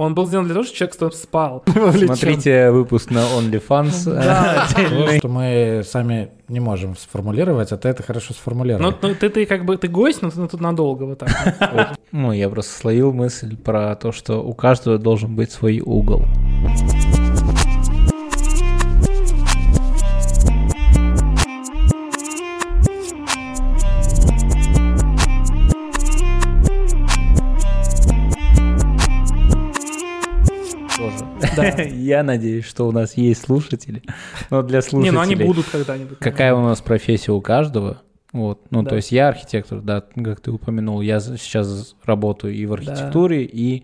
Он был сделан для того, чтобы человек спал. Смотрите выпуск на OnlyFans. Что мы сами не можем сформулировать, а ты это хорошо сформулировал. Ну, ну, ты, ты как бы, ты гость, но ты тут надолго вот так. Ну, я просто словил мысль про то, что у каждого должен быть свой угол. Я надеюсь, что у нас есть слушатели. Но для Не, слушателей... ну они будут когда-нибудь. Какая у нас профессия у каждого? Вот, ну, Да. то есть я архитектор, да, как ты упомянул, я сейчас работаю и в архитектуре, и,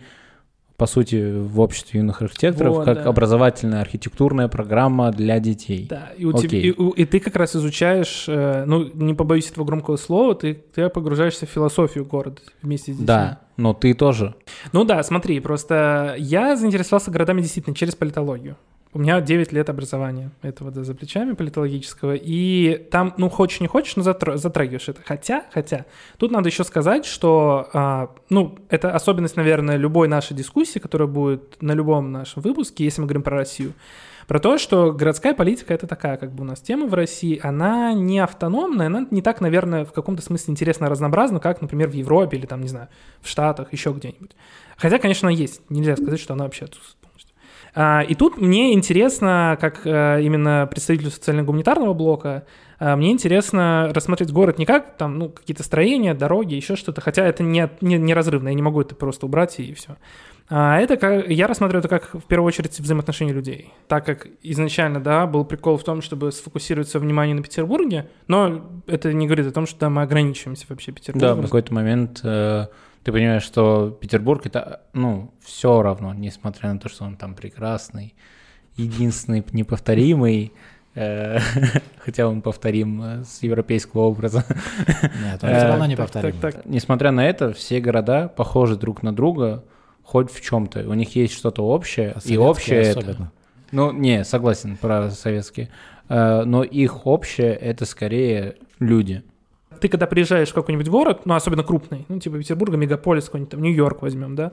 по сути, в обществе юных архитекторов, Вот, как да. образовательная архитектурная программа для детей. Да, и, у тебя- и, и ты как раз изучаешь, э, ну, не побоюсь этого громкого слова, ты, ты погружаешься в философию города вместе с детьми. Да, но ты тоже. Ну да, смотри, просто я заинтересовался городами действительно через политологию. У меня 9 лет образования этого да, за плечами политологического, и там, ну, хочешь не хочешь, но затр- затрагиваешь это. Хотя, хотя, тут надо еще сказать, что, а, ну, это особенность, наверное, любой нашей дискуссии, которая будет на любом нашем выпуске, если мы говорим про Россию, про то, что городская политика это такая, как бы у нас тема в России, она не автономная, она не так, наверное, в каком-то смысле интересно разнообразна, как, например, в Европе или там, не знаю, в Штатах, еще где-нибудь. Хотя, конечно, есть. Нельзя сказать, что она вообще И тут мне интересно, как э, именно представителю социально-гуманитарного блока, а, мне интересно рассмотреть город не как там, ну, какие-то строения, дороги, еще что-то, хотя это не, не, неразрывно, я не могу это просто убрать и все. А это как, я рассматриваю это как, в первую очередь, взаимоотношения людей. Так как изначально, да, был прикол в том, чтобы сфокусировать свое внимание на Петербурге, но это не говорит о том, что да, мы ограничиваемся вообще Да, Петербургом. в какой-то момент э, ты понимаешь, что Петербург это, ну, все равно, несмотря на то, что он там прекрасный, единственный, неповторимый, э, хотя он повторим э, с европейского образа. Нет, он Э, все равно не так, повторим. так, так. Несмотря на это, все города похожи друг на друга хоть в чем-то. У них есть что-то общее, и общее это... Ну, не, согласен про советские. Э, Но их общее это скорее люди. Ты когда приезжаешь в какой-нибудь город, ну, особенно крупный, ну, типа Петербурга, мегаполис какой-нибудь, там, Нью-Йорк возьмем, да,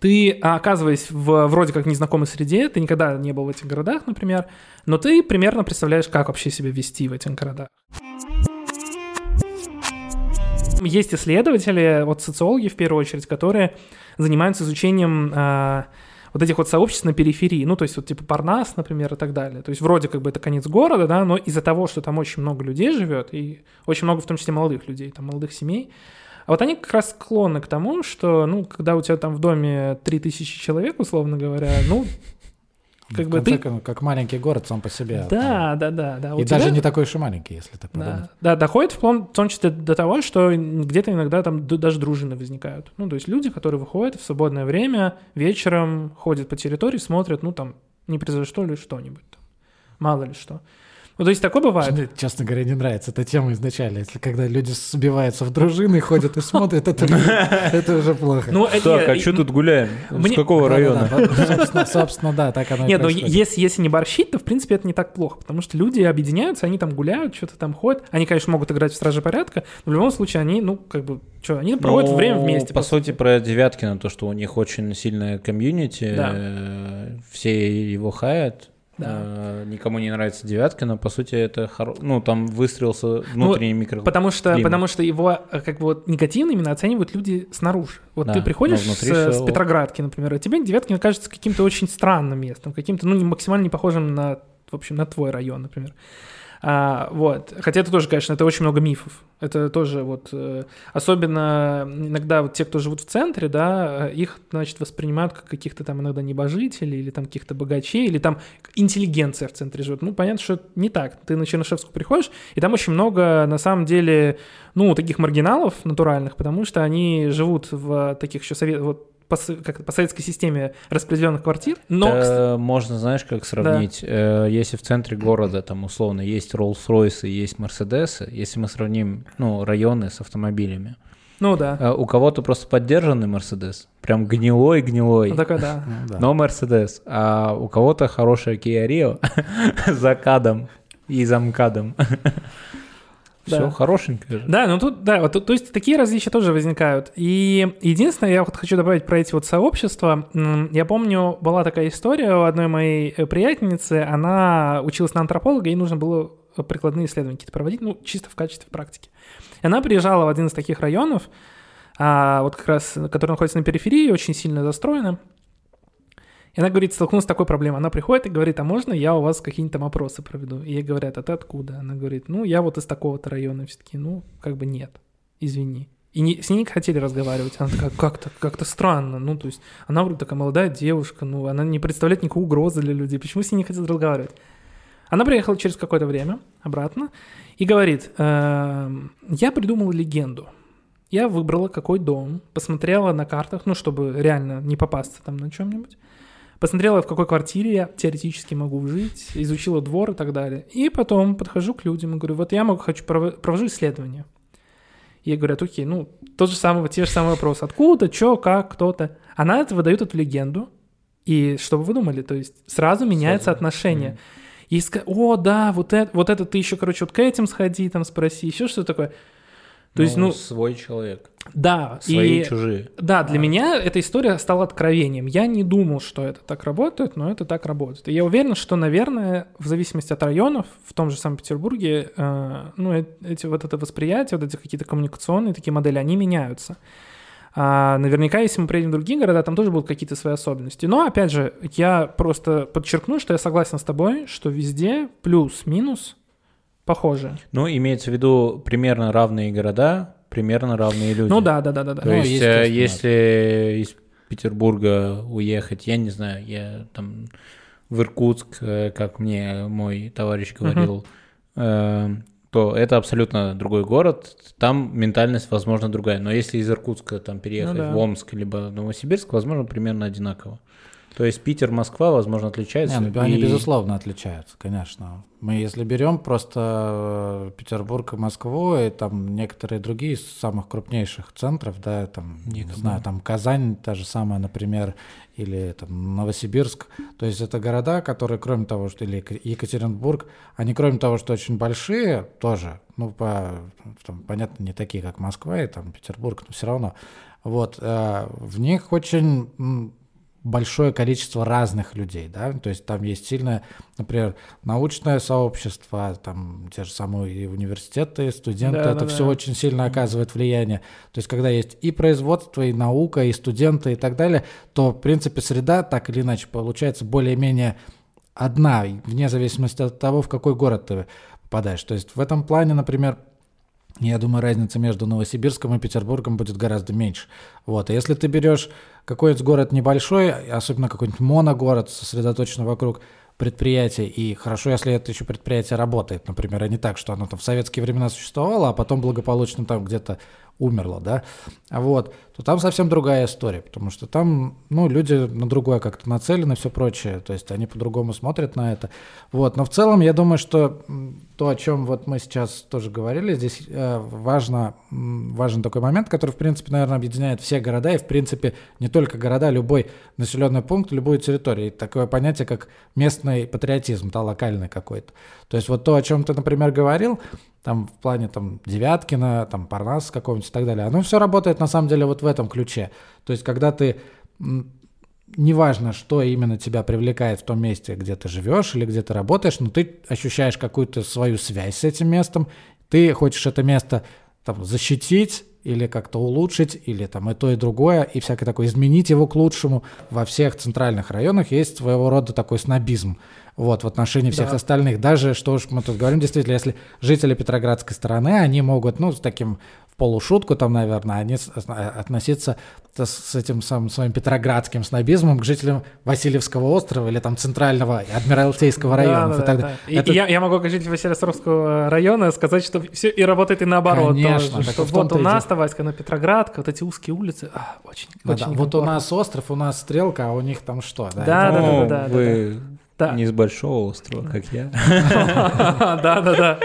ты, а, оказываясь в вроде как незнакомой среде, ты никогда не был в этих городах, например, но ты примерно представляешь, как вообще себя вести в этих городах. Есть исследователи, вот социологи в первую очередь, которые занимаются изучением а, вот этих вот сообществ на периферии, ну, то есть вот типа Парнас, например, и так далее. То есть вроде как бы это конец города, да, но из-за того, что там очень много людей живет, и очень много в том числе молодых людей, там молодых семей, а вот они как раз склонны к тому, что, ну, когда у тебя там в доме 3000 человек, условно говоря, ну, как В бы конце ты... как маленький город сам по себе. Да, да, да, да. там. у И даже тебя- не такой уж и маленький, если так подумать. Да, да, доходит в том, в том числе до того, что где-то иногда там даже дружины возникают. Ну, то есть люди, которые выходят в свободное время, вечером ходят по территории, смотрят, ну, там, не произошло ли что-нибудь. там. Мало ли что. Ну, то есть такое бывает. Мне, честно говоря, не нравится эта тема изначально. Если когда люди сбиваются в дружины, ходят и смотрят, это, это уже плохо. Ну, э, Так, а что тут гуляем? Мне- С какого района? Собственно, собственно, да, так оно и Нет, ну происходит. если, если не борщить, то в принципе это не так плохо, потому что люди объединяются, они там гуляют, что-то там ходят. Они, конечно, могут играть в Страже порядка, но в любом случае они, ну, как бы, что, они проводят Ну, время вместе. По сути, про Девяткина, то, что у них очень сильная комьюнити, Да. э, все его хаят. Да. э, Никому не нравится Девяткина, по сути, это хоро... ну там выстроился внутренний микро. Потому что, климат. потому что его э, как бы вот негативно именно оценивают люди снаружи. Вот Да, ты приходишь но с, внутри с Петроградки, например, и тебе Девяткин кажется каким-то очень странным местом, каким-то, ну, не- максимально не похожим на, в общем, на твой район, например. А, вот. Хотя это тоже, конечно, это очень много мифов. Это тоже вот... э, особенно иногда вот те, кто живут в центре, да, э, их, значит, воспринимают как каких-то там иногда небожителей или там каких-то богачей, или там интеллигенция в центре живет. Ну, понятно, что это не так. Ты на Чернышевскую приходишь, и там очень много, на самом деле, ну, таких маргиналов натуральных, потому что они живут в таких еще совет... вот, по, как по советской системе распределенных квартир. Но, Это можно, знаешь, как сравнить, Э, если в центре города там условно есть Rolls-Royce и есть Мерседесы, если мы сравним, ну, районы с автомобилями, ну да. э, у кого-то просто поддержанный Мерседес, прям гнилой-гнилой, Ну, такой, да. Ну, да. но Мерседес, а у кого-то хорошая Kia Rio за кадом и за МКАДом. Все Да. хорошенькое же. Да, ну тут, да, вот, то есть такие различия тоже возникают. И единственное, я вот хочу добавить про эти вот сообщества. Я помню, была такая история у одной моей э, приятельницы, она училась на антрополога, ей нужно было прикладные исследования какие-то проводить, ну, чисто в качестве практики. И она приезжала в один из таких районов, а, вот как раз, который находится на периферии, очень сильно застроено. И она говорит, столкнулась с такой проблемой. Она приходит и говорит, а можно я у вас какие-нибудь там опросы проведу? И ей говорят, а ты откуда? Она говорит, ну, я вот из такого-то района. Все таки ну, как бы нет, извини. И не, с ней не хотели разговаривать. Она такая, как-то, как-то странно. Ну, то есть, она вроде такая молодая девушка, ну, она не представляет никакой угрозы для людей. Почему с ней не хотят разговаривать? Она приехала через какое-то время обратно и говорит, «Эм, я придумала легенду. Я выбрала какой дом, посмотрела на картах, ну, чтобы реально не попасться там на чем-нибудь. Посмотрела, в какой квартире я теоретически могу жить, изучила двор и так далее. И потом подхожу к людям и говорю, вот я могу, хочу, прово- провожу исследование. И говорят, окей, ну, тот же самый, те же самые вопросы. Откуда, что, как, кто-то. Она это выдает эту легенду. И что бы вы думали? То есть сразу меняется Сразу. отношение. И ска- о, да, вот это, вот это ты еще, короче, вот к этим сходи, там спроси, еще что такое. То есть, ну, свой человек. Да. Свои и... чужие. Да, для А. меня эта история стала откровением. Я не думал, что это так работает, но это так работает. И я уверен, что, наверное, в зависимости от районов, в том же Санкт-Петербурге, э, ну, э- эти, вот это восприятие, вот эти какие-то коммуникационные такие модели, они меняются. А наверняка, если мы приедем в другие города, там тоже будут какие-то свои особенности. Но, опять же, я просто подчеркну, что я согласен с тобой, что везде плюс-минус похоже. Ну, имеется в виду примерно равные города, примерно равные люди. Ну да, да, да, да. То Ну, есть, э, если из Петербурга уехать, я не знаю, я там в Иркутск, э, как мне мой товарищ говорил, э, то это абсолютно другой город, там ментальность, возможно, другая. Но если из Иркутска там переехать Ну да. в Омск либо Новосибирск, возможно, примерно одинаково. То есть Питер, Москва, возможно, отличаются. Не, ну, они, и- безусловно, отличаются, конечно. Мы, если берем просто э, Петербург и Москву, и там некоторые другие из самых крупнейших центров, да, там, не Никому. знаю, там Казань, та же самая, например, или там Новосибирск, то есть это города, которые, кроме того, что, или Ек- Екатеринбург, они, кроме того, что очень большие, тоже, ну, по, там, понятно, не такие, как Москва и там Петербург, но все равно, вот, э, в них очень большое количество разных людей, да, то есть там есть сильное, например, научное сообщество, там те же самые и университеты, и студенты, Да, это да, все да. очень сильно оказывает влияние. То есть когда есть и производство, и наука, и студенты, и так далее, то, в принципе, среда так или иначе получается более-менее одна, вне зависимости от того, в какой город ты попадаешь. То есть в этом плане, например, я думаю, разница между Новосибирском и Петербургом будет гораздо меньше. Вот. А если ты берешь какой-нибудь город небольшой, особенно какой-нибудь моногород, сосредоточенный вокруг предприятия, и хорошо, если это еще предприятие работает, например, а не так, что оно там в советские времена существовало, а потом благополучно там где-то умерло, да, вот, то там совсем другая история, потому что там, ну, люди на другое как-то нацелены, все прочее, то есть они по-другому смотрят на это, вот, но в целом я думаю, что то, о чем вот мы сейчас тоже говорили, здесь э, важно, важен такой момент, который, в принципе, наверное, объединяет все города, и, в принципе, не только города, любой населенный пункт, любую территорию, и такое понятие, как местный патриотизм, да, локальный какой-то. То есть вот то, о чем ты, например, говорил, там в плане там Девяткина, там Парнас какого-нибудь и так далее, оно все работает на самом деле вот в этом ключе. То есть когда ты неважно, что именно тебя привлекает в том месте, где ты живешь или где ты работаешь, но ты ощущаешь какую-то свою связь с этим местом, ты хочешь это место там, защитить или как-то улучшить, или там и то, и другое, и всякое такое, изменить его к лучшему. Во всех центральных районах есть своего рода такой снобизм вот, в отношении всех Да. остальных. Даже, что уж мы тут говорим, действительно, если жители Петроградской стороны, они могут, ну, с таким полушутку там, наверное, они с- с- относиться с, этим самым своим петроградским снобизмом к жителям Васильевского острова или там центрального Адмиралтейского районов Да, и да, так да, далее. да. И- Это- и я, я могу как житель Василиостровского района сказать, что все и работает и наоборот. Конечно, тоже, что в вот у нас-то, Васька, на Петроградка, вот эти узкие улицы, а, очень, Да, очень да. Вот у нас остров, у нас стрелка, а у них там что? Да, да, Ну, да, да, вы Да. Не с большого острова, как я. Да, да, да.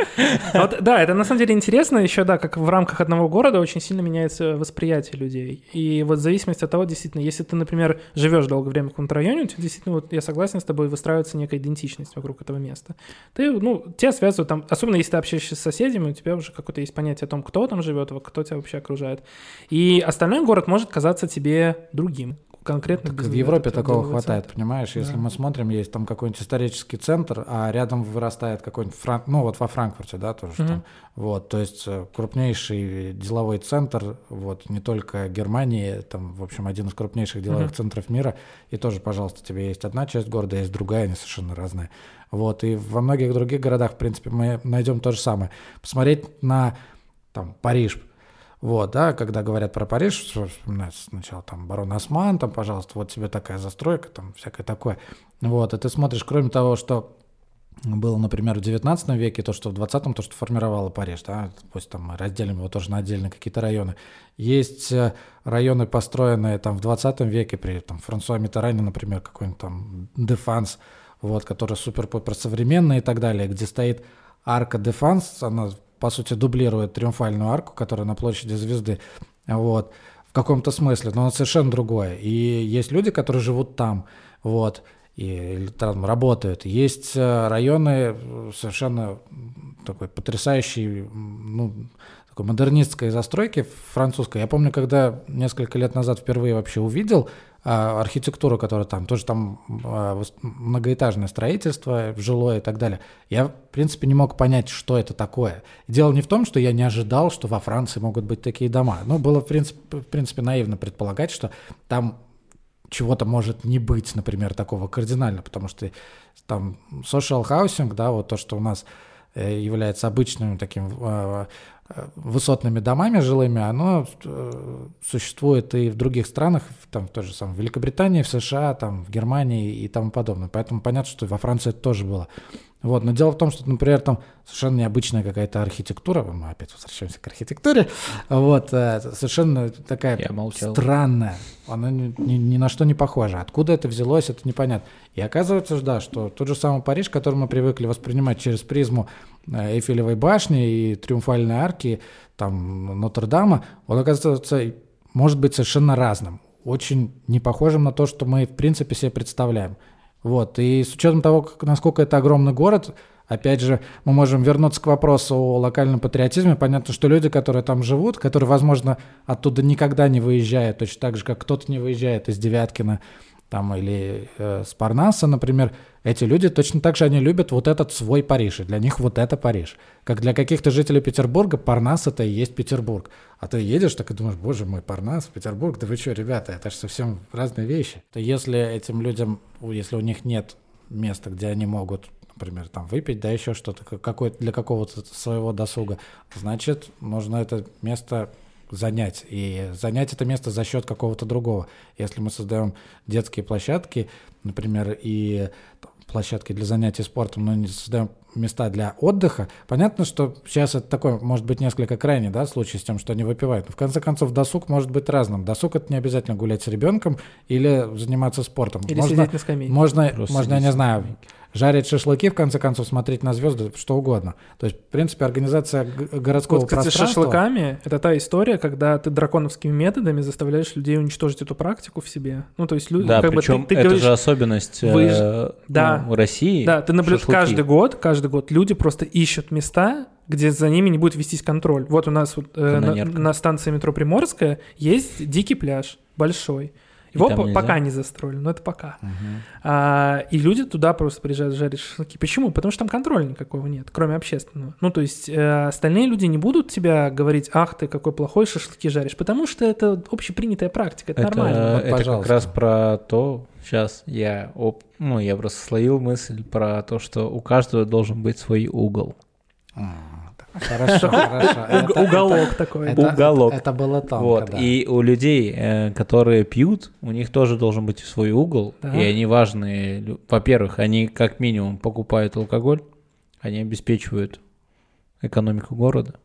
Вот, да, это на самом деле интересно еще, да, как в рамках одного города очень сильно меняется восприятие людей. И вот в зависимости от того, действительно, если ты, например, живешь долгое время в каком-то районе, у тебя действительно, вот я согласен с тобой, выстраивается некая идентичность вокруг этого места. Ты, ну, тебя связывают там, особенно если ты общаешься с соседями, у тебя уже какое-то есть понятие о том, кто там живет, кто тебя вообще окружает. И остальной город может казаться тебе другим конкретно Так в Европе такого хватает, центра. понимаешь? Если Да. мы смотрим, есть там какой-нибудь исторический центр, а рядом вырастает какой-нибудь Фран... ну вот во Франкфурте, да, тоже Мгм. там. Вот, то есть э, крупнейший деловой центр, вот не только Германии, там, в общем, один из крупнейших деловых Мгм. центров мира. И тоже, пожалуйста, тебе есть одна часть города, есть другая, они совершенно разные. Вот, и во многих других городах, в принципе, мы найдем то же самое. Посмотреть на там Париж, вот, да, когда говорят про Париж, что вспоминается сначала там барон Осман, там, пожалуйста, вот тебе такая застройка, там, всякое такое. Вот, и ты смотришь, кроме того, что было, например, в 19 веке, то, что в 20-м, то, что формировало Париж, да, пусть там мы разделим его тоже на отдельные какие-то районы. Есть э, районы, построенные там в 20 веке при там, Франсуа Миттеране, например, какой-нибудь там Дефанс, вот, который супер-пупер современный и так далее, где стоит арка Дефанс, она, по сути, дублирует триумфальную арку, которая на площади Звезды, вот, в каком-то смысле, но она совершенно другое. И есть люди, которые живут там, вот, и или там работают. Есть э, районы совершенно такой потрясающий, ну, такой модернистской застройки французской. Я помню, когда несколько лет назад впервые вообще увидел архитектуру, которая там, тоже там а, многоэтажное строительство, жилое и так далее. Я, в принципе, не мог понять, что это такое. Дело не в том, что я не ожидал, что во Франции могут быть такие дома. Ну, было, в принципе, в принципе наивно предполагать, что там чего-то может не быть, например, такого кардинально, потому что там social housing, да, вот то, что у нас э, является обычным таким э, высотными домами жилыми, оно э, существует и в других странах, там в той же самой Великобритании, в США, там в Германии и тому подобное. Поэтому понятно, что во Франции это тоже было. Вот. Но дело в том, что, например, там совершенно необычная какая-то архитектура, мы опять возвращаемся к архитектуре, вот, э, совершенно такая странная, она ни, ни- ни на что не похожа. Откуда это взялось, это непонятно. И оказывается, да, что тот же самый Париж, который мы привыкли воспринимать через призму э, Эйфелевой башни и Триумфальной арки, там, Нотр-Дама, он, оказывается, может быть совершенно разным, очень не похожим на то, что мы, в принципе, себе представляем. Вот, и с учетом того, как, насколько это огромный город, опять же, мы можем вернуться к вопросу о локальном патриотизме. Понятно, что люди, которые там живут, которые, возможно, оттуда никогда не выезжают, точно так же, как кто-то не выезжает из Девяткина там, или э, с Парнаса, например, эти люди точно так же они любят вот этот свой Париж, и для них вот это Париж. Как для каких-то жителей Петербурга Парнас это и есть Петербург. А ты едешь, так и думаешь, боже мой, Парнас, Петербург, да вы что, ребята, это же совсем разные вещи. То если этим людям, если у них нет места, где они могут, например, там выпить, да, еще что-то, как- какое-то для какого-то своего досуга, значит, нужно это место занять. И занять это место за счет какого-то другого. Если мы создаем детские площадки, например, и площадки для занятий спортом, но не создаем места для отдыха, понятно, что сейчас это такой, может быть, несколько крайний да, случай с тем, что они выпивают. Но в конце концов, досуг может быть разным. Досуг — это не обязательно гулять с ребенком или заниматься спортом. Или можно, сидеть на скамейке. можно, Просто можно, я не на знаю, жарить шашлыки, в конце концов, смотреть на звезды, что угодно. То есть, в принципе, организация городского Вот, кстати, с пространства... шашлыками — это та история, когда ты драконовскими методами заставляешь людей уничтожить эту практику в себе. Ну, то есть люди, Да, как бы причем ты, ты это говоришь, же особенность э, вы Да. ну, России. Да, ты наблюдаешь каждый год, каждый год люди просто ищут места, где за ними не будет вестись контроль. Вот у нас э, на, на станции метро Приморская есть дикий пляж, большой. Его по- нельзя? пока не застроили, но это пока. Мгм. А, и люди туда просто приезжают жарить шашлыки. Почему? Потому что там контроля никакого нет, кроме общественного. Ну, то есть э, остальные люди не будут тебя говорить, ах ты какой плохой шашлыки жаришь, потому что это общепринятая практика, это, Это, нормально. Вот, это как пожалуйста. раз про то, сейчас я, оп, ну, я просто словил мысль про то, что у каждого должен быть свой угол. М, Хорошо, хорошо. Уголок такой. это- Уголок. Это, было тонко, вот, да. и у людей, э, которые пьют, у них тоже должен быть свой угол, Да. и они важные. Во-первых, они как минимум покупают алкоголь, они обеспечивают экономику города.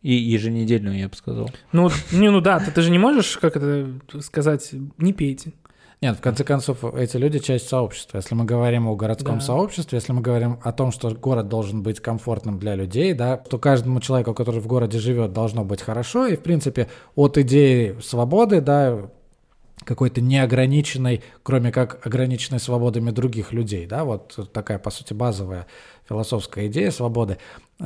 И еженедельную, я бы сказал. Ну, не, ну да, ты, ты же не можешь, как это сказать, не пейте. Нет, в конце концов, эти люди часть сообщества. Если мы говорим о городском Да. сообществе, если мы говорим о том, что город должен быть комфортным для людей, да, то каждому человеку, который в городе живет, должно быть хорошо. И, в принципе, от идеи свободы, да, какой-то неограниченной, кроме как ограниченной свободами других людей, да, вот такая, по сути, базовая философская идея свободы,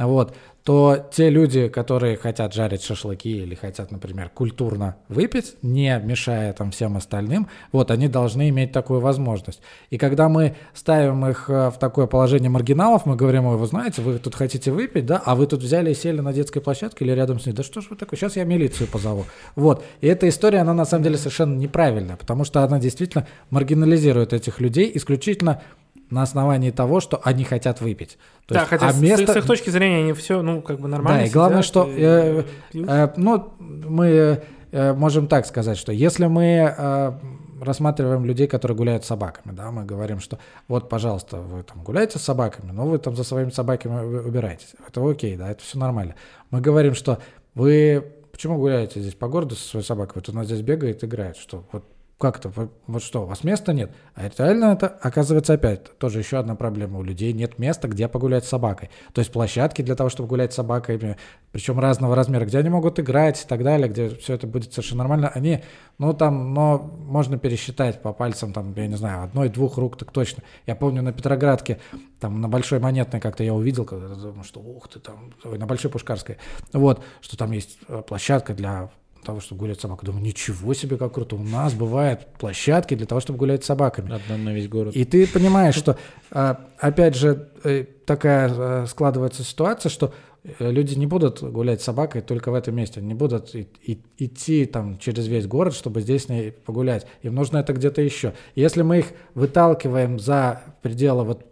вот, то те люди, которые хотят жарить шашлыки или хотят, например, культурно выпить, не мешая там всем остальным, вот, они должны иметь такую возможность. И когда мы ставим их э, в такое положение маргиналов, мы говорим, ой, вы знаете, вы тут хотите выпить, да, а вы тут взяли и сели на детской площадке или рядом с ней, да что ж вы такое, сейчас я милицию позову. Вот, и эта история, она на самом деле совершенно неправильная, потому что она действительно маргинализирует этих людей исключительно на основании того, что они хотят выпить. То да, есть, хотя а с- место- с, их точки зрения они все, ну, как бы нормально Да, и главное, что, и э. Э, ну, мы э, можем так сказать, что если мы э, рассматриваем людей, которые гуляют с собаками, да, мы говорим, что вот, пожалуйста, вы там гуляете с собаками, но вы там за своими собаками убираетесь. Это окей, да, это все нормально. Мы говорим, что вы почему гуляете здесь по городу со своей собакой? Вот она здесь бегает, играет, что вот как? Вы- Вот что, у вас места нет? А реально это, оказывается, опять тоже еще одна проблема. У людей нет места, где погулять с собакой. То есть площадки для того, чтобы гулять с собаками, причем разного размера, где они могут играть и так далее, где все это будет совершенно нормально, они, ну там, но можно пересчитать по пальцам, там, я не знаю, одной-двух рук так точно. Я помню на Петроградке, там на Большой Монетной как-то я увидел, когда думаю, что ух ты, там, ой, на Большой Пушкарской, вот, что там есть э, площадка для того, чтобы гулять с собакой. Думаю, ничего себе, как круто. У нас бывают площадки для того, чтобы гулять с собаками. Одна на весь город. И ты понимаешь, что, а, опять же, э, такая э, складывается ситуация, что э, люди не будут гулять с собакой только в этом месте, не будут и- и- идти там через весь город, чтобы здесь с ней погулять. Им нужно это где-то еще. Если мы их выталкиваем за пределы вот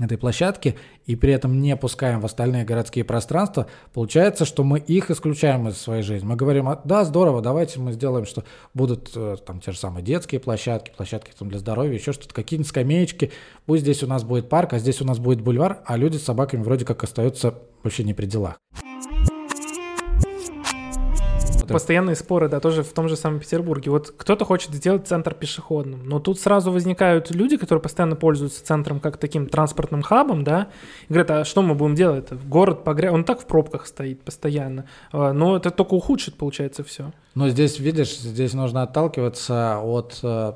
этой площадки и при этом не пускаем в остальные городские пространства, получается, что мы их исключаем из своей жизни. Мы говорим, «А, да, здорово, давайте мы сделаем, что будут э, там те же самые детские площадки, площадки там для здоровья, еще что-то, какие-нибудь скамеечки, пусть здесь у нас будет парк, а здесь у нас будет бульвар, а люди с собаками вроде как остаются вообще не при делах. Постоянные споры, да, тоже в том же самом Петербурге. Вот кто-то хочет сделать центр пешеходным, но тут сразу возникают люди, которые постоянно пользуются центром как таким транспортным хабом, да, и говорят, а что мы будем делать? Город погряз, он так в пробках стоит постоянно, А, но это только ухудшит, получается, все. Но здесь, видишь, здесь нужно отталкиваться от, э,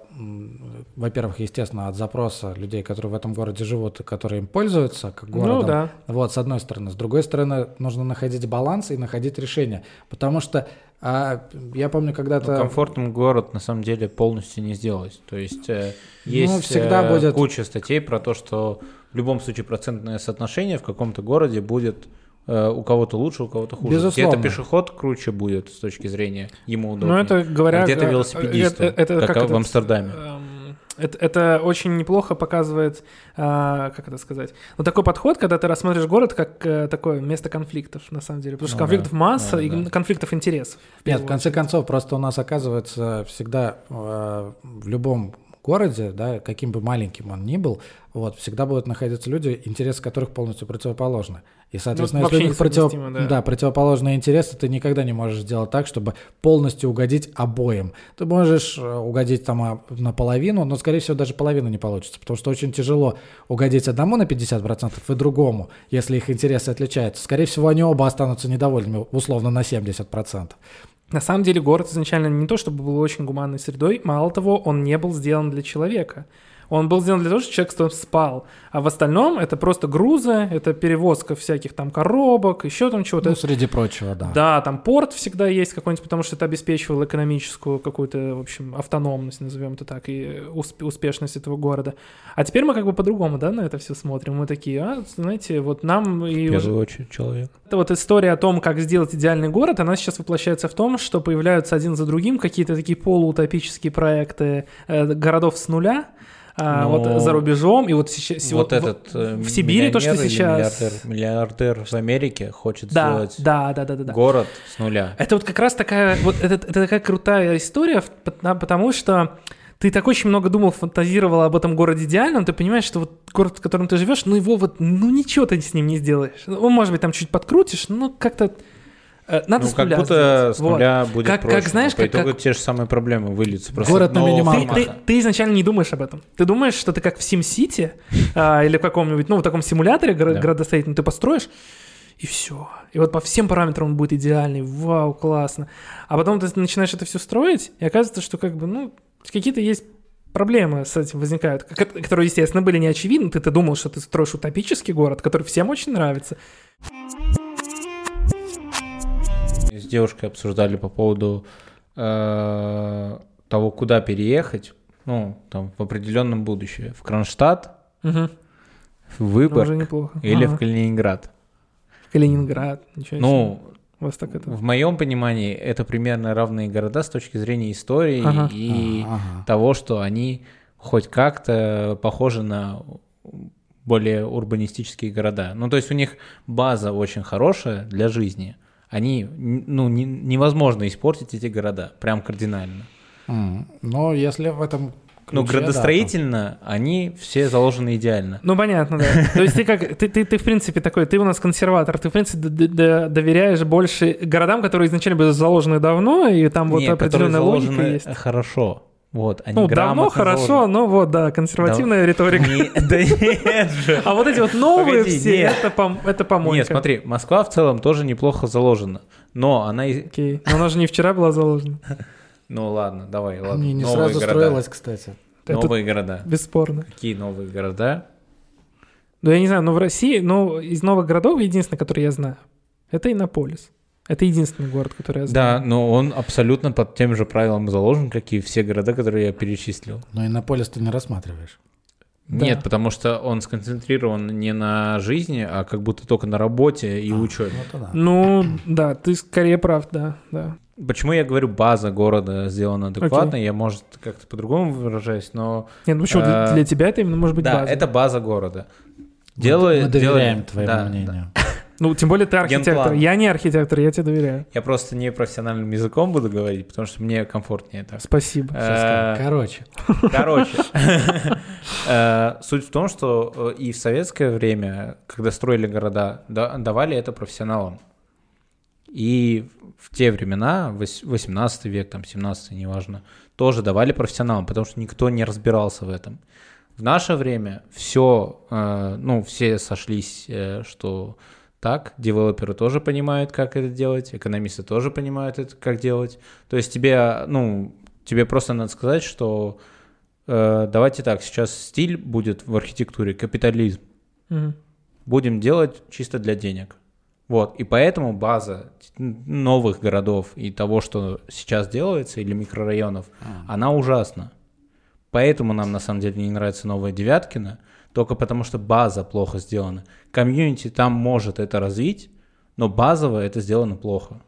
во-первых, естественно, от запроса людей, которые в этом городе живут и которые им пользуются как городом. Ну да. Вот, с одной стороны. С другой стороны, нужно находить баланс и находить решение. Потому что а, я помню, Ну, когда-то... комфортным город на самом деле полностью не сделать. То есть э, Ну, есть всегда э, будет- куча статей про то, что в любом случае процентное соотношение в каком-то городе будет у кого-то лучше, у кого-то хуже. Безусловно. Где-то пешеход круче будет с точки зрения ему удобнее. Ну, это говоря... А где-то э, велосипедисту, э, это как в этот, Амстердаме. эм, Это, это очень неплохо показывает, а, как это сказать, ну такой подход, когда ты рассматриваешь город как э, такое место конфликтов, на самом деле, потому что Ну конфликтов да, масса да, и да. конфликтов интересов. Нет, в конце очередь. концов, просто у нас оказывается всегда э, в любом городе, да, каким бы маленьким он ни был, вот, всегда будут находиться люди, интересы которых полностью противоположны. И, соответственно, Ну, если у них против- несовместимо, да. противоположные интересы, ты никогда не можешь сделать так, чтобы полностью угодить обоим. Ты можешь э, угодить там а, наполовину, но, скорее всего, даже половина не получится, потому что очень тяжело угодить одному на 50% и другому, если их интересы отличаются. Скорее всего, они оба останутся недовольными, условно, на 70%. На самом деле город изначально не то, чтобы был очень гуманной средой, мало того, он не был сделан для человека. Он был сделан для того, чтобы человек там спал. А в остальном это просто грузы, это перевозка всяких там коробок, еще там чего-то. Ну, среди прочего, да. Да, там порт всегда есть какой-нибудь, потому что это обеспечивало экономическую какую-то, в общем, автономность, назовем это так, и усп- успешность этого города. А теперь мы как бы по-другому, да, на это все смотрим. Мы такие, а, знаете, вот нам и В первую очередь человек. эта вот история о том, как сделать идеальный город, она сейчас воплощается в том, что появляются один за другим какие-то такие полуутопические проекты э, городов с нуля, а, Ну, вот за рубежом, и вот сейчас... Вот в- этот э, в Сибири то, что сейчас- Миллиардер, миллиардер в Америке хочет Да, сделать да, да, да, да, да. город с нуля. Это вот как раз такая, вот это, это такая крутая история, в- пот- потому что ты так очень много думал, фантазировал об этом городе идеальном, ты понимаешь, что вот город, в котором ты живешь, ну его вот, ну ничего ты с ним не сделаешь. Он, может быть, там чуть подкрутишь, но как-то Надо Ну, с как будто с Вот. нуля будет Как- как проще. знаешь, По как- итогу как- те же самые проблемы выльются. Просто Город на минималках. Ты, ты- ты изначально не думаешь об этом. Ты думаешь, что ты как в SimCity а, или в каком-нибудь, ну, в таком симуляторе Да. градостроительном ты построишь, и все. И вот по всем параметрам он будет идеальный. Вау, классно. А потом ты начинаешь это все строить, и оказывается, что как бы, ну, какие-то есть проблемы с этим возникают, ко- которые, естественно, были не очевидны. Ты-то думал, что ты строишь утопический город, который всем очень нравится. Девушкой обсуждали по поводу э, того, куда переехать, ну, там, в определенном будущем. В Кронштадт, Мгм. в Выборг или Ага. в Калининград. В Калининград. Ничего себе. Ну, У вас так это... в моем понимании, это примерно равные города с точки зрения истории Ага. и Ага. того, что они хоть как-то похожи на более урбанистические города. Ну, то есть у них база очень хорошая для жизни. Они, ну, не- невозможно испортить эти города, прям кардинально. М, Но если в этом Ну, ключе, да, градостроительно они все заложены идеально. Ну, понятно, да. То есть ты как, ты, ты, ты в принципе такой, ты у нас консерватор, ты в принципе д- д- доверяешь больше городам, которые изначально были заложены давно, и там вот Нет, определенная логика есть. хорошо. Вот, они Ну, давно хорошо, заложены. но вот, да, консервативная риторика. Не- Да нет же. А вот эти вот новые Погоди, все, нет. это, пом- это помойка. Нет, смотри, Москва в целом тоже неплохо заложена. Но она... Окей. Но она же не вчера была заложена. Ну ладно, давай, ладно. Не, не Новые сразу города. строилась, кстати. Это Новые города. бесспорно. Какие новые города? Ну, я не знаю, но в России, ну, из новых городов единственный, который я знаю, это Иннополис. Это единственный город, который я Да, знаю. но он абсолютно под тем же правилам заложен, как и все города, которые я перечислил. Но Иннополис ты не рассматриваешь. Да. Нет, потому что он сконцентрирован не на жизни, а как будто только на работе и А, учебе. вот она. Ну, да, ты скорее прав, да, да. Почему я говорю, база города сделана адекватно? Я, может, как-то по-другому выражаюсь, но... Нет, ну почему, для, А, для тебя это именно может быть да, база. это база города. Мы- Делай- Мы доверяем делай- твоему да, да. Ну, тем более ты архитектор. Генплан. Я не архитектор, я тебе доверяю. Я просто не профессиональным языком буду говорить, потому что мне комфортнее так. Спасибо. Сейчас скажу. Э, Короче, Короче, э, суть в том, что э, и в советское время, когда строили города, да- давали это профессионалам. И в те времена, вось- 18 век, там 17 неважно, тоже давали профессионалам, потому что никто не разбирался в этом. В наше время все, ну, все сошлись, что так, девелоперы тоже понимают, как это делать, экономисты тоже понимают это, как делать. То есть тебе, ну, тебе просто надо сказать, что э, давайте так, сейчас стиль будет в архитектуре капитализм. Мгм. Будем делать чисто для денег. Вот, и поэтому база новых городов и того, что сейчас делается, или микрорайонов, она ужасна. Поэтому нам на самом деле не нравится новая Девяткина, только потому что база плохо сделана. Комьюнити там может это развить, но базово это сделано плохо.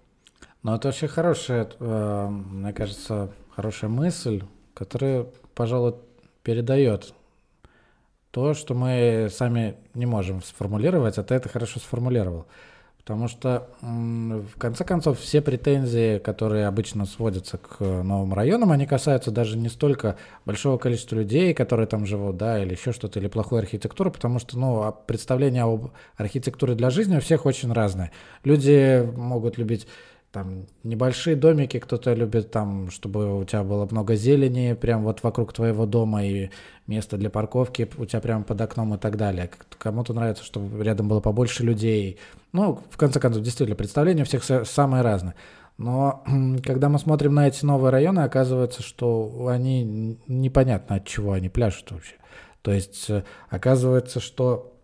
но это очень хорошая, э, мне кажется, хорошая мысль, которая, пожалуй, передает то, что мы сами не можем сформулировать, а ты это хорошо сформулировал. Потому что, в конце концов, все претензии, которые обычно сводятся к э, новым районам, они касаются даже не столько большого количества людей, которые там живут, да, или еще что-то, или плохой архитектуры, потому что, ну, а представление об архитектуре для жизни у всех очень разное. Люди могут любить там небольшие домики, кто-то любит там, чтобы у тебя было много зелени прям вот вокруг твоего дома и место для парковки у тебя прямо под окном и так далее. Кому-то нравится, чтобы рядом было побольше людей. Ну, в конце концов, действительно, представления у всех са- самые разные. Но когда мы смотрим на эти новые районы, оказывается, что они непонятно от чего они пляшут вообще. То есть э, оказывается, что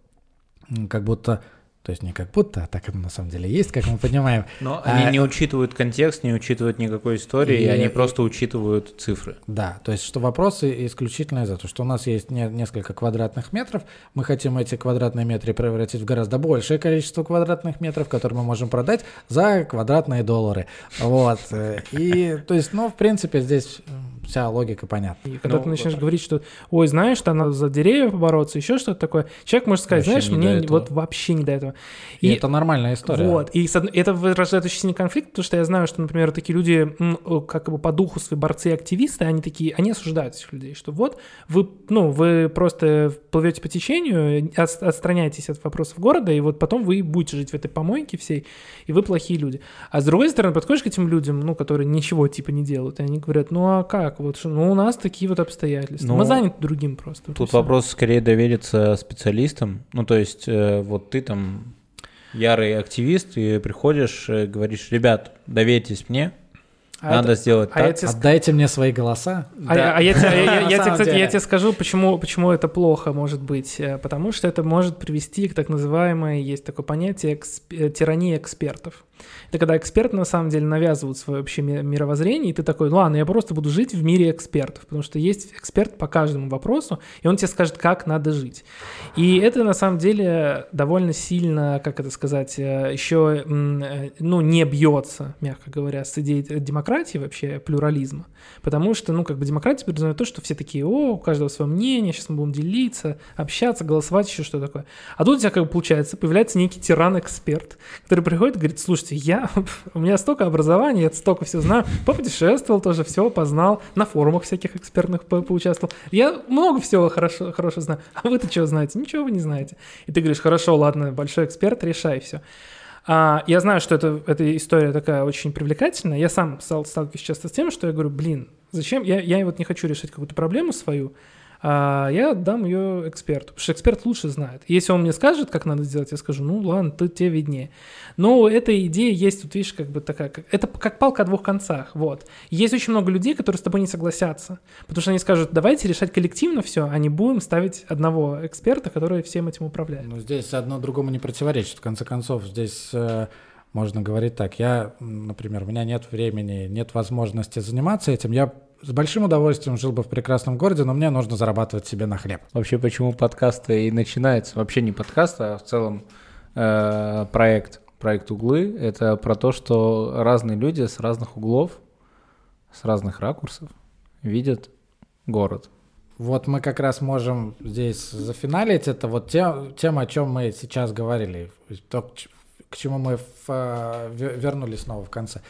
как будто, то есть не как будто, а так оно на самом деле есть, как мы понимаем, Но А- они не учитывают контекст, не учитывают никакой истории, И- и, они и- просто учитывают цифры. Да, то есть что вопросы исключительно из-за того, что у нас есть не- несколько квадратных метров, мы хотим эти квадратные метры превратить в гораздо большее количество квадратных метров, которые мы можем продать за квадратные доллары. Вот. э, И, то есть, ну, в принципе, здесь вся логика понятна. И когда Ну, ты начинаешь вот. говорить, что, ой, знаешь, там надо за деревья побороться, еще что-то такое, человек может сказать, Вообще знаешь, мне вот вообще не до этого. И, это нормальная история. Вот. И это выражает очень сильный конфликт, потому что я знаю, что, например, такие люди, о, как бы по духу свои борцы и активисты, они такие, они осуждают этих людей, что вот вы, ну, вы просто плывете по течению, от- отстраняетесь от вопросов города, и вот потом вы будете жить в этой помойке всей, и вы плохие люди. А с другой стороны, подходишь к этим людям, ну, которые ничего типа не делают, и они говорят, ну, а как? Вот, что, ну, у нас такие вот обстоятельства. Ну, Мы заняты другим просто. Тут вопрос скорее довериться специалистам. Ну, то есть, э, вот ты там ярый активист, и приходишь, э, говоришь, ребят, доверьтесь мне, А надо это- сделать а я так. тебе Отдайте мне свои голоса. А, Да. я- а я, тебе- я- я- я тебе, кстати, я тебе скажу, почему, почему это плохо может быть. Э, Потому что это может привести к так называемой, есть такое понятие, эксп- э, тирании экспертов. Это когда эксперты на самом деле навязывают свое вообще ми- мировоззрение, и ты такой, «Ну ладно, я просто буду жить в мире экспертов, потому что есть эксперт по каждому вопросу, и он тебе скажет, как надо жить. И это на самом деле довольно сильно, как это сказать, э, еще, ну, не бьется, мягко говоря, с идеей демократии вообще, плюрализма. Потому что, ну, как бы демократия подразумевает то, что все такие, о, у каждого свое мнение, сейчас мы будем делиться, общаться, голосовать, еще что такое. А тут у тебя как бы получается, появляется некий тиран-эксперт, который приходит и говорит, слушайте, я, у меня столько образования, я столько всего знаю, попутешествовал тоже, все познал, на форумах всяких экспертных по- поучаствовал. Я много всего хорошо, хорошо знаю. А вы-то что знаете? Ничего вы не знаете. И ты говоришь, хорошо, ладно, большой эксперт, решай все. А, я знаю, что это, эта история такая очень привлекательная. Я сам стал, сталкиваюсь часто с тем, что я говорю, блин, зачем? Я, я вот не хочу решать какую-то проблему свою, а я отдам ее эксперту, потому что эксперт лучше знает. Если он мне скажет, как надо сделать, я скажу, ну ладно, ты тебе виднее. Но эта идея есть, тут видишь, как бы такая, это как палка о двух концах, вот. Есть очень много людей, которые с тобой не согласятся, потому что они скажут, давайте решать коллективно все, а не будем ставить одного эксперта, который всем этим управляет. Ну, здесь одно другому не противоречит. В конце концов, здесь э, можно говорить так. Я, например, у меня нет времени, нет возможности заниматься этим. Я с большим удовольствием жил бы в прекрасном городе, но мне нужно зарабатывать себе на хлеб. Вообще, почему подкасты и начинается? Вообще не подкаст, а в целом э, проект, проект «Углы». Это про то, что разные люди с разных углов, с разных ракурсов видят город. Вот мы как раз можем здесь зафиналить. Это вот те, тема, о чем мы сейчас говорили. То, к чему мы в, э, ве- вернулись снова в конце.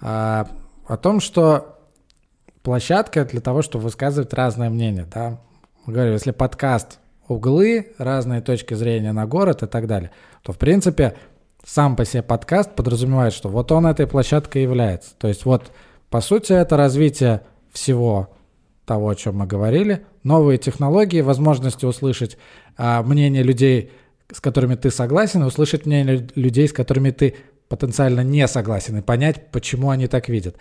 А, о том, что площадка для того, чтобы высказывать разное мнение. Да? Мы говорим, если подкаст углы, разные точки зрения на город и так далее, то, в принципе, сам по себе подкаст подразумевает, что вот он этой площадкой является. То есть вот, по сути, это развитие всего того, о чем мы говорили, новые технологии, возможности услышать а, мнение людей, с которыми ты согласен, и услышать мнение лю- людей, с которыми ты потенциально не согласен, и понять, почему они так видят.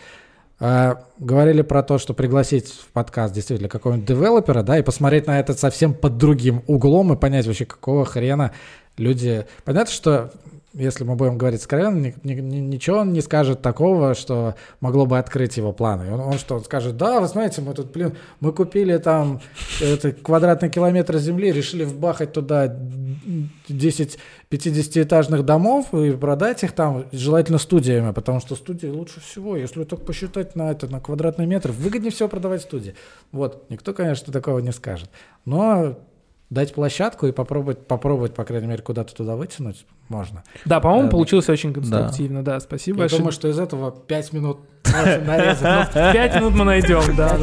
А, говорили про то, что пригласить в подкаст действительно какого-нибудь девелопера, да, и посмотреть на это совсем под другим углом и понять вообще, какого хрена люди... Понятно, что если мы будем говорить откровенно, ни- ни- ни- ничего он не скажет такого, что могло бы открыть его планы. Он, он что, он скажет, да, вы знаете, мы тут, блин, мы купили там это, квадратный километр земли, решили вбахать туда 10 50-этажных домов и продать их там, желательно студиями, потому что студии лучше всего, если так посчитать на это, на квадратный метр, выгоднее всего продавать студии. Вот, никто, конечно, такого не скажет. Но дать площадку и попробовать, попробовать, по крайней мере, куда-то туда вытянуть можно. Да, по-моему, Да. получилось очень конструктивно, да, спасибо Я большое. думаю, что из этого 5 минут можно нарезать. Пять минут мы найдем, да,